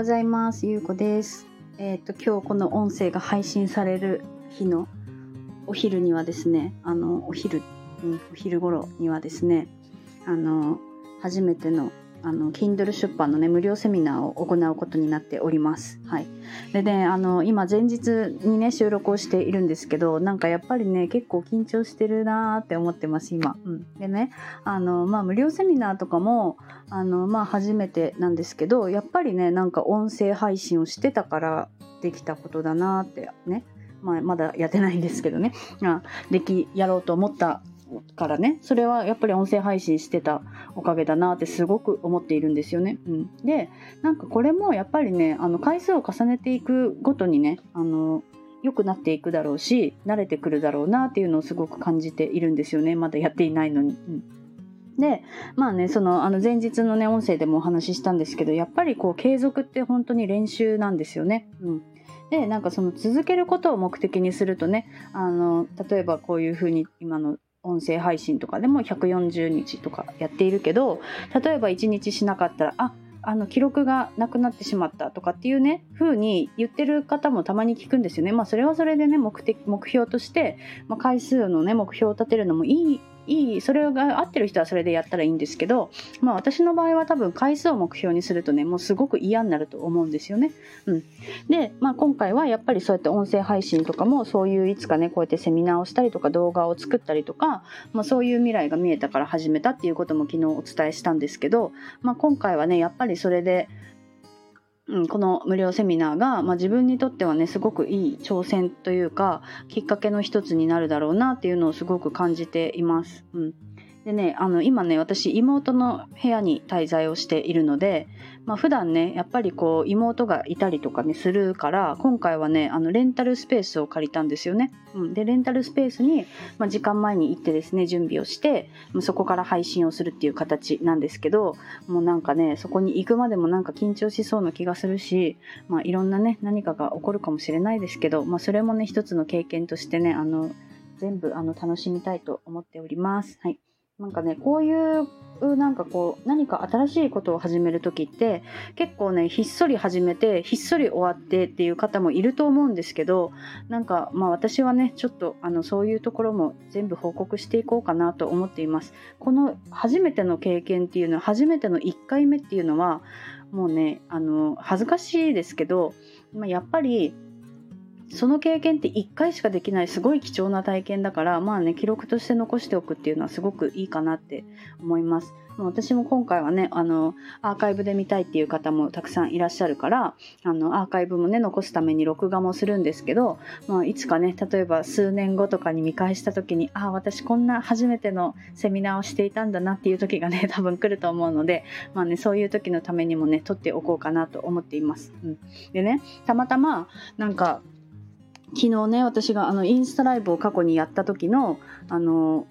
ございます。ゆうこです。えっ、ー、と今日この音声が配信される日のお昼にはですね、あのお昼、うん、お昼頃にはですね、あの初めてのあの Kindle 出版のね無料セミナーを行うことになっております。はい、でねあの今前日にね収録をしているんですけどなんかやっぱりね結構緊張してるなーって思ってます今。うん、でねあの、まあ、無料セミナーとかもあの、まあ、初めてなんですけどやっぱりねなんか音声配信をしてたからできたことだなーってねまあ、まだやってないんですけどね、あ、できやろうと思ったからねそれはやっぱり音声配信してたおかげだなってすごく思っているんですよね。うん、でなんかこれもやっぱりねあの回数を重ねていくごとにねあの良くなっていくだろうし慣れてくるだろうなっていうのをすごく感じているんですよねまだやっていないのに。うんでまあねそのあの前日のね音声でもお話ししたんですけどやっぱりこう継続って本当に練習なんですよね。うん、でなんかその続けることを目的にするとねあの例えばこういうふうに今の音声配信とかでも140日とかやっているけど例えば1日しなかったらああの記録がなくなってしまったとかっていうね風に言ってる方もたまに聞くんですよね。まあそれはそれでね目的目標として、まあ、回数のね目標を立てるのもいいいいそれが合ってる人はそれでやったらいいんですけど、まあ、私の場合は多分回数を目標にするとねもうすごく嫌になると思うんですよね。うん、で、まあ、今回はやっぱりそうやって音声配信とかもそういういつかねこうやってセミナーをしたりとか動画を作ったりとか、まあ、そういう未来が見えたから始めたっていうことも昨日お伝えしたんですけど、まあ、今回はねやっぱりそれでうん、この無料セミナーが、まあ、自分にとってはねすごくいい挑戦というかきっかけの一つになるだろうなっていうのをすごく感じています。うんでね、あの今ね私妹の部屋に滞在をしているので、まあ、普段ねやっぱりこう妹がいたりとかねするから今回はねあのレンタルスペースを借りたんですよね。うん、でレンタルスペースに、まあ、時間前に行ってですね準備をしてまあそこから配信をするっていう形なんですけどもうなんかねそこに行くまでもなんか緊張しそうな気がするし、まあ、いろんなね何かが起こるかもしれないですけど、まあ、それもね一つの経験としてねあの全部あの楽しみたいと思っております。はいなんかねこういうなんかこう何か新しいことを始める時って結構ねひっそり始めてひっそり終わってっていう方もいると思うんですけどなんかまあ私はねちょっとあのそういうところも全部報告していこうかなと思っています。この初めての経験っていうのは初めての1回目っていうのはもうねあの恥ずかしいですけど、まあ、やっぱりその経験って1回しかできないすごい貴重な体験だからまあね記録として残しておくっていうのはすごくいいかなって思います。私も今回はねあのアーカイブで見たいっていう方もたくさんいらっしゃるからあのアーカイブもね残すために録画もするんですけど、まあ、いつかね例えば数年後とかに見返した時にああ私こんな初めてのセミナーをしていたんだなっていう時がね 多分来ると思うので、まあね、そういう時のためにもね撮っておこうかなと思っています。うん、でねたまたまなんか昨日ね私があのインスタライブを過去にやった時のあの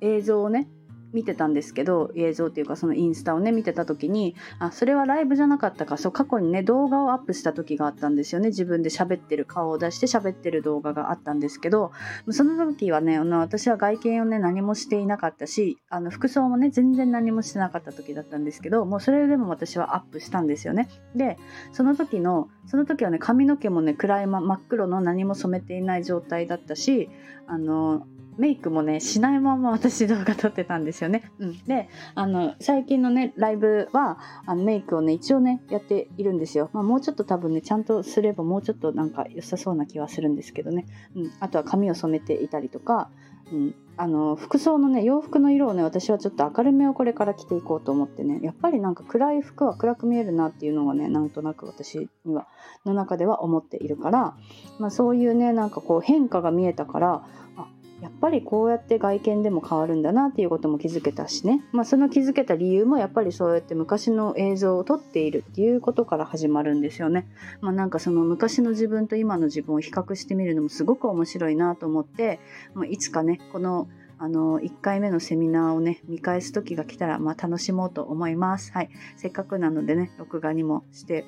映像をね見てたんですけど映像っていうかそのインスタをね見てた時にあそれはライブじゃなかったか。そう過去にね動画をアップした時があったんですよね。自分で喋ってる顔を出して喋ってる動画があったんですけどその時はねあの私は外見をね何もしていなかったしあの服装もね全然何もしてなかった時だったんですけどもうそれでも私はアップしたんですよね。でその時のその時はね髪の毛もね暗い、ま、真っ黒の何も染めていない状態だったしあのメイクもねしないまま私動画撮ってたんですよね。うん、であの最近のねライブはあのメイクをね一応ねやっているんですよ。まあ、もうちょっと多分ねちゃんとすればもうちょっとなんか良さそうな気はするんですけどね。うん、あとは髪を染めていたりとか、うん、あの服装のね洋服の色をね私はちょっと明るめをこれから着ていこうと思ってねやっぱりなんか暗い服は暗く見えるなっていうのがねなんとなく私にはの中では思っているから、まあ、そういうねなんかこう変化が見えたからあやっぱりこうやって外見でも変わるんだなっていうことも気づけたしね、まあ、その気づけた理由もやっぱりそうやって昔の映像を撮っているっていうことから始まるんですよね。まあ、なんかその昔の自分と今の自分を比較してみるのもすごく面白いなと思って、まあ、いつかねこのあの1回目のセミナーをね見返す時が来たら、まあ、楽しもうと思います。はい、せっかくなのでね録画にもして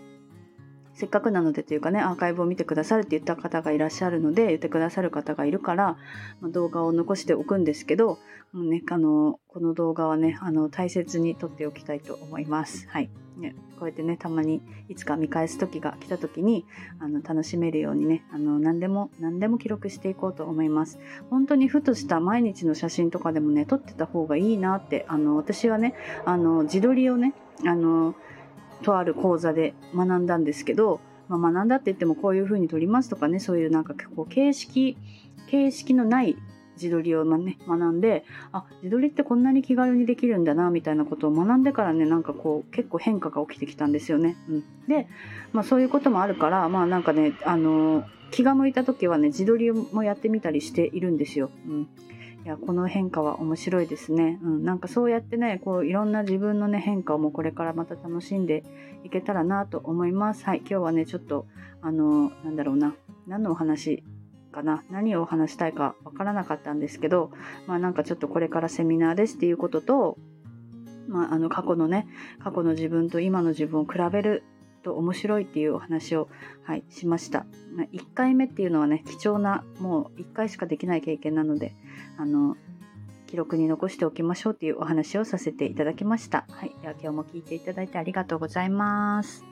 せっかくなのでというかねアーカイブを見てくださるって言った方がいらっしゃるので言ってくださる方がいるから、まあ、動画を残しておくんですけどもう、ね、あのこの動画はねあの大切に撮っておきたいと思います。はいね、こうやってねたまにいつか見返す時が来た時にあの楽しめるようにねあの何でも何でも記録していこうと思います本当にふとした毎日の写真とかでもね撮ってた方がいいなってあの私はねあの自撮りをねあのとある講座で学んだんですけど、まあ、学んだって言ってもこういう風に撮りますとかねそういうなんかこう形式形式のない自撮りを、まね、学んであ自撮りってこんなに気軽にできるんだなみたいなことを学んでからねなんかこう結構変化が起きてきたんですよね。うん、で、まあ、そういうこともあるからまあなんかねあの気が向いた時はね自撮りもやってみたりしているんですよ。うんいやこの変化は面白いですね、うん、なんかそうやってねこういろんな自分のね変化をもうこれからまた楽しんでいけたらなと思います。はい。今日はねちょっとあのなんだろうな。何のお話かな。何をお話したいかわからなかったんですけどまあなんかちょっとこれからセミナーですっていうこととまあ、あの過去のね過去の自分と今の自分を比べると面白いっていうお話を、はい、しました。1回目っていうのはね貴重なもう1回しかできない経験なのであの記録に残しておきましょうっていうお話をさせていただきました。はい、では今日も聞いていただいてありがとうございます。